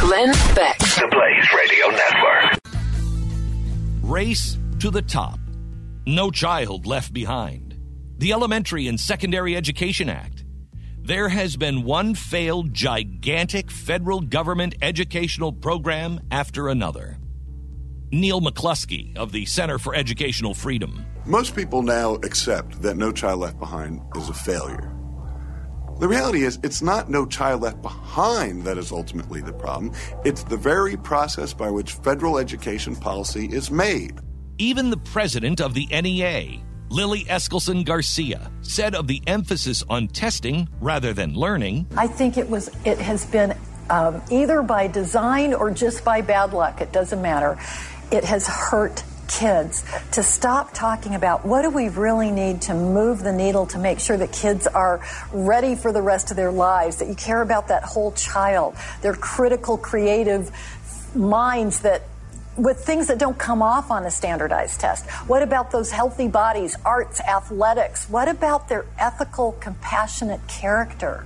Glenn Beck. The Blaze Radio Network. Race to the top. No child left behind. The Elementary and Secondary Education Act. There has been one failed gigantic federal government educational program after another. Neil McCluskey of the Center for Educational Freedom. Most people now accept that No Child Left Behind is a failure. The reality is, it's not No Child Left Behind that is ultimately the problem. It's the very process by which federal education policy is made. Even the president of the NEA, Lily Eskelsen Garcia, said of the emphasis on testing rather than learning. I think it was. It has been um, either by design or just by bad luck. It doesn't matter. It has hurt kids to stop talking about what do we really need to move the needle to make sure that kids are ready for the rest of their lives, that you care about that whole child, their critical, creative minds that with things that don't come off on a standardized test? What about those healthy bodies, arts, athletics? What about their ethical, compassionate character?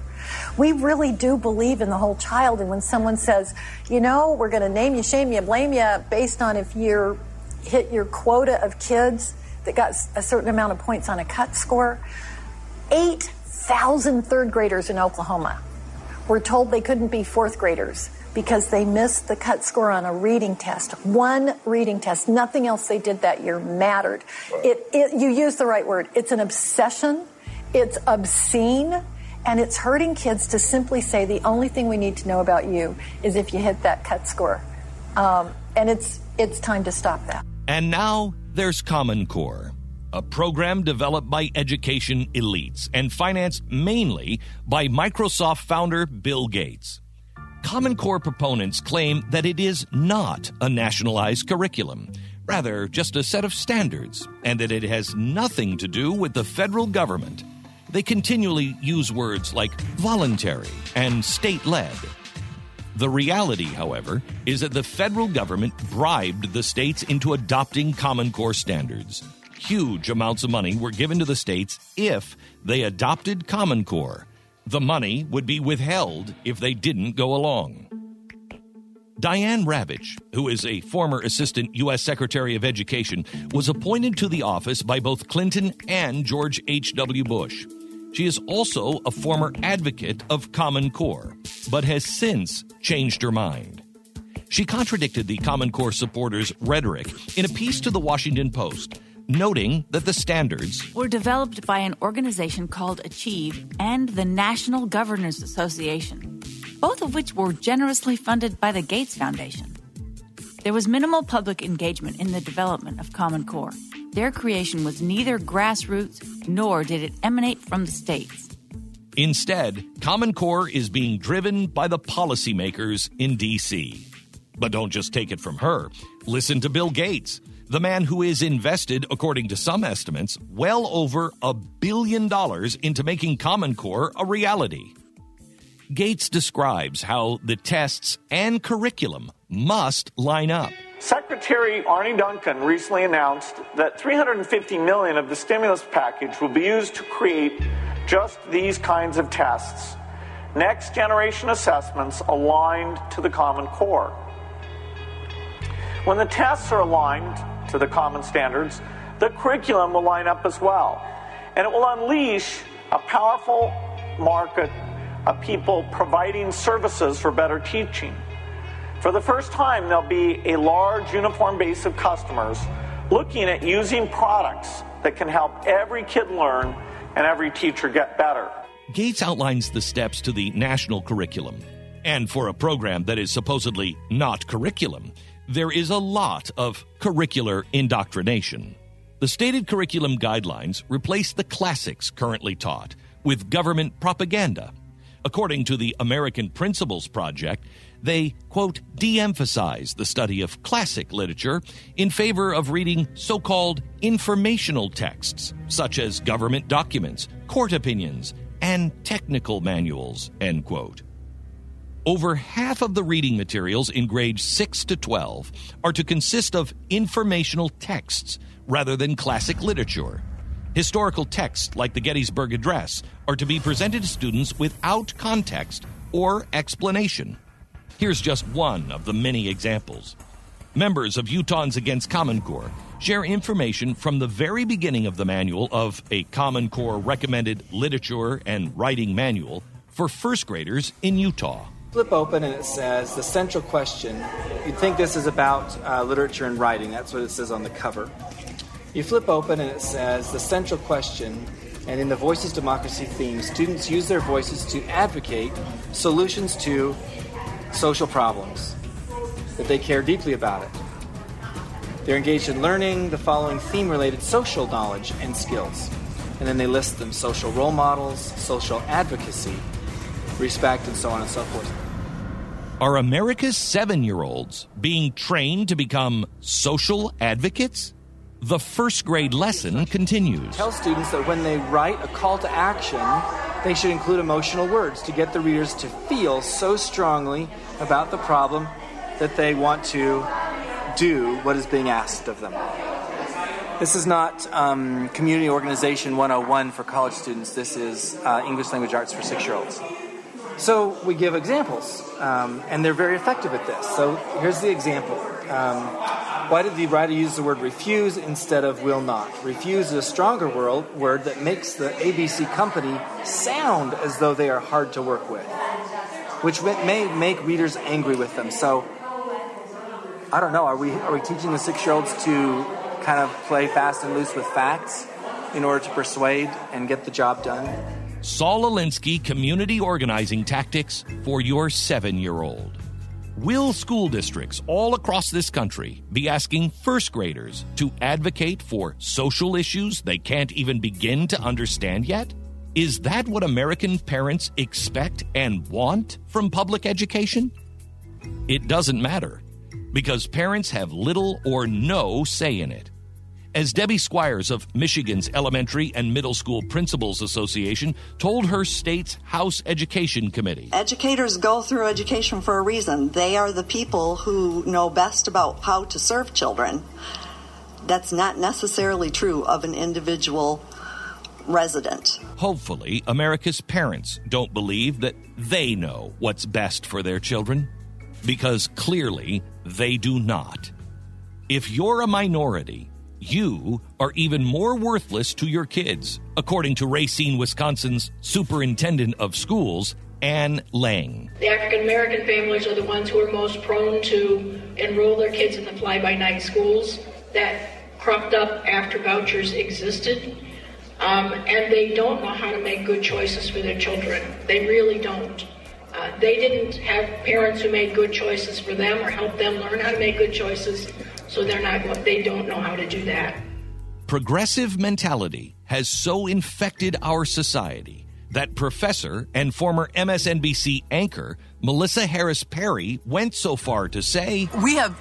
We really do believe in the whole child. And when someone says, you know, we're going to name you, shame you, blame you based on if you hit your quota of kids that got a certain amount of points on a cut score, 8,000 third graders in Oklahoma were told they couldn't be fourth graders because they missed the cut score on a reading test. One reading test. Nothing else they did that year mattered. It, it, you use the right word. It's an obsession. It's obscene. And it's hurting kids to simply say the only thing we need to know about you is if you hit that cut score. Um, and it's, it's time to stop that. And now there's Common Core, a program developed by education elites and financed mainly by Microsoft founder Bill Gates. Common Core proponents claim that it is not a nationalized curriculum, rather, just a set of standards, and that it has nothing to do with the federal government. They continually use words like voluntary and state led. The reality, however, is that the federal government bribed the states into adopting Common Core standards. Huge amounts of money were given to the states if they adopted Common Core the money would be withheld if they didn't go along. Diane Ravitch, who is a former Assistant U.S. Secretary of Education, was appointed to the office by both Clinton and George H.W. Bush. She is also a former advocate of Common Core, but has since changed her mind. She contradicted the Common Core supporters' rhetoric in a piece to the Washington Post noting that the standards were developed by an organization called Achieve and the National Governors Association, both of which were generously funded by the Gates Foundation. There was minimal public engagement in the development of Common Core. Their creation was neither grassroots nor did it emanate from the states. Instead, Common Core is being driven by the policymakers in D.C. But don't just take it from her. Listen to Bill Gates the man who is invested, according to some estimates, well over a billion dollars into making Common Core a reality. Gates describes how the tests and curriculum must line up. Secretary Arne Duncan recently announced that 350 million of the stimulus package will be used to create just these kinds of tests. Next generation assessments aligned to the Common Core. When the tests are aligned to the common standards, the curriculum will line up as well. And it will unleash a powerful market of people providing services for better teaching. For the first time, there'll be a large uniform base of customers looking at using products that can help every kid learn and every teacher get better. Gates outlines the steps to the national curriculum. And for a program that is supposedly not curriculum, there is a lot of curricular indoctrination. The stated curriculum guidelines replace the classics currently taught with government propaganda. According to the American Principles Project, they, quote, de emphasize the study of classic literature in favor of reading so called informational texts, such as government documents, court opinions, and technical manuals, end quote. Over half of the reading materials in grades 6 to 12 are to consist of informational texts rather than classic literature. Historical texts like the Gettysburg Address are to be presented to students without context or explanation. Here's just one of the many examples. Members of Utahns Against Common Core share information from the very beginning of the manual of a Common Core recommended literature and writing manual for first graders in Utah. Flip open and it says the central question. You'd think this is about uh, literature and writing. That's what it says on the cover. You flip open and it says the central question, and in the Voices Democracy theme, students use their voices to advocate solutions to social problems, that they care deeply about it. They're engaged in learning the following theme related social knowledge and skills. And then they list them social role models, social advocacy, respect, and so on and so forth. Are America's seven year olds being trained to become social advocates? The first grade lesson continues. Tell students that when they write a call to action, they should include emotional words to get the readers to feel so strongly about the problem that they want to do what is being asked of them. This is not um, Community Organization 101 for college students. This is uh, English Language Arts for six year olds. So we give examples, um, and they're very effective at this. So here's the example. Um, why did the writer use the word refuse instead of will not? Refuse is a stronger word, that makes the ABC company sound as though they are hard to work with, which may make readers angry with them. So, I don't know. Are we are we teaching the six year olds to kind of play fast and loose with facts in order to persuade and get the job done? Saul Alinsky Community Organizing Tactics for your seven year old. Will school districts all across this country be asking first graders to advocate for social issues they can't even begin to understand yet? Is that what American parents expect and want from public education? It doesn't matter because parents have little or no say in it. As Debbie Squires of Michigan's Elementary and Middle School Principals Association told her state's House Education Committee. Educators go through education for a reason. They are the people who know best about how to serve children. That's not necessarily true of an individual resident. Hopefully, America's parents don't believe that they know what's best for their children, because clearly they do not. If you're a minority, you are even more worthless to your kids, according to Racine, Wisconsin's superintendent of schools, Ann Laing. The African American families are the ones who are most prone to enroll their kids in the fly by night schools that cropped up after vouchers existed. Um, and they don't know how to make good choices for their children. They really don't. Uh, they didn't have parents who made good choices for them or helped them learn how to make good choices so they're not going, they don't know how to do that. Progressive mentality has so infected our society that professor and former MSNBC anchor Melissa Harris Perry went so far to say, "We have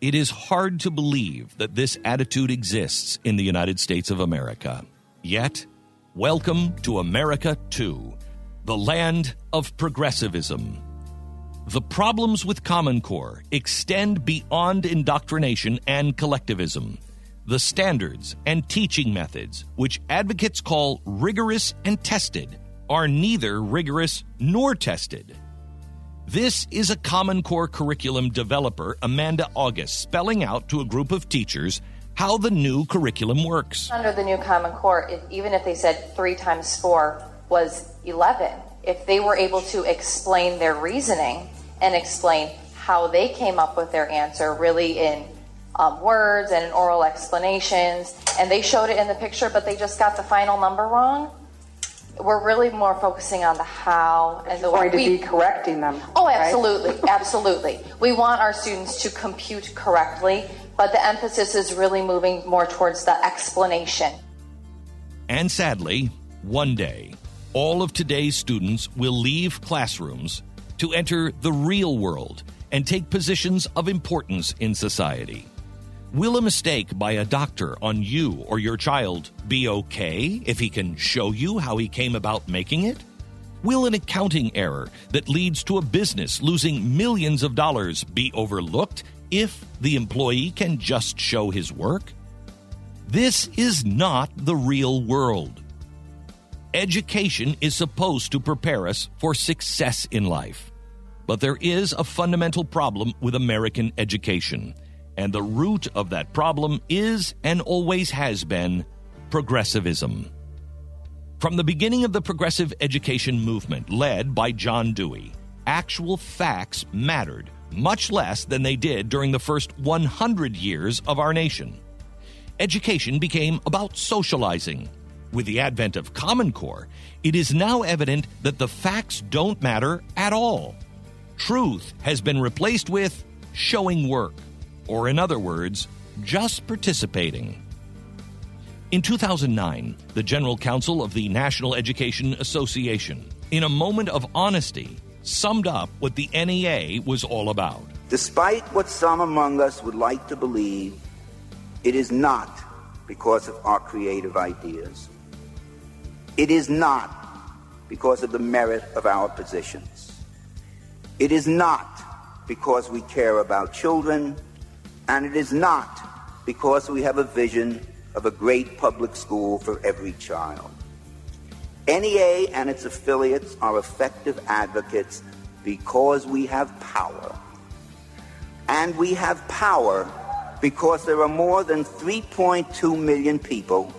It is hard to believe that this attitude exists in the United States of America. Yet, welcome to America too, the land of progressivism. The problems with Common Core extend beyond indoctrination and collectivism. The standards and teaching methods, which advocates call rigorous and tested, are neither rigorous nor tested. This is a Common Core curriculum developer, Amanda August, spelling out to a group of teachers how the new curriculum works. Under the new Common Core, if, even if they said three times four was 11, if they were able to explain their reasoning and explain how they came up with their answer really in um, words and in oral explanations, and they showed it in the picture, but they just got the final number wrong. We're really more focusing on the how and the way we're going to we- be correcting them. Oh, right? absolutely, absolutely. We want our students to compute correctly, but the emphasis is really moving more towards the explanation. And sadly, one day, all of today's students will leave classrooms to enter the real world and take positions of importance in society. Will a mistake by a doctor on you or your child be okay if he can show you how he came about making it? Will an accounting error that leads to a business losing millions of dollars be overlooked if the employee can just show his work? This is not the real world. Education is supposed to prepare us for success in life. But there is a fundamental problem with American education, and the root of that problem is and always has been progressivism. From the beginning of the progressive education movement led by John Dewey, actual facts mattered much less than they did during the first 100 years of our nation. Education became about socializing. With the advent of Common Core, it is now evident that the facts don't matter at all. Truth has been replaced with showing work, or in other words, just participating. In 2009, the General Counsel of the National Education Association, in a moment of honesty, summed up what the NEA was all about. Despite what some among us would like to believe, it is not because of our creative ideas. It is not because of the merit of our positions. It is not because we care about children, and it is not because we have a vision of a great public school for every child. NEA and its affiliates are effective advocates because we have power. And we have power because there are more than 3.2 million people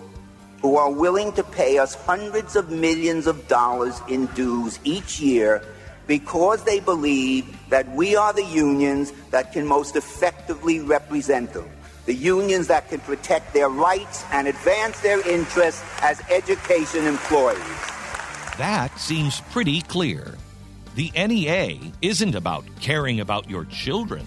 who are willing to pay us hundreds of millions of dollars in dues each year because they believe that we are the unions that can most effectively represent them. The unions that can protect their rights and advance their interests as education employees. That seems pretty clear. The NEA isn't about caring about your children,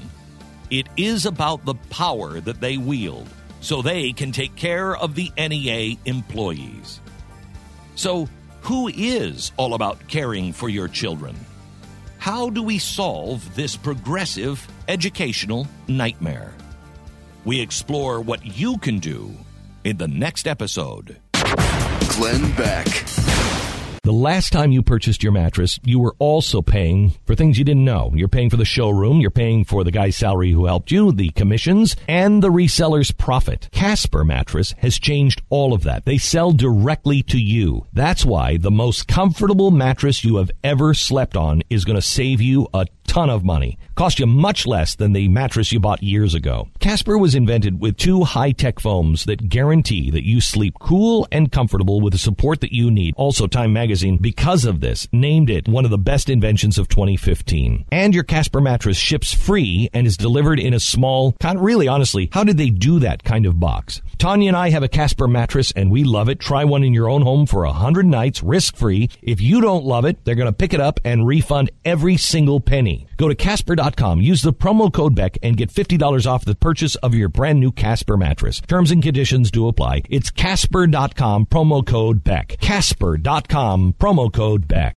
it is about the power that they wield so they can take care of the NEA employees. So, who is all about caring for your children? How do we solve this progressive educational nightmare? We explore what you can do in the next episode. Glenn Beck. The last time you purchased your mattress, you were also paying for things you didn't know. You're paying for the showroom, you're paying for the guy's salary who helped you, the commissions, and the reseller's profit. Casper Mattress has changed all of that. They sell directly to you. That's why the most comfortable mattress you have ever slept on is going to save you a ton of money. Cost you much less than the mattress you bought years ago. Casper was invented with two high-tech foams that guarantee that you sleep cool and comfortable with the support that you need. Also, Time Magazine, because of this, named it one of the best inventions of 2015. And your Casper mattress ships free and is delivered in a small, kind really honestly, how did they do that kind of box? Tania and I have a Casper mattress and we love it. Try one in your own home for a hundred nights, risk free. If you don't love it, they're going to pick it up and refund every single penny. Go to Casper.com, use the promo code Beck and get $50 off the purchase of your brand new Casper mattress. Terms and conditions do apply. It's Casper.com, promo code Beck. Casper.com, Um, promo code Beck.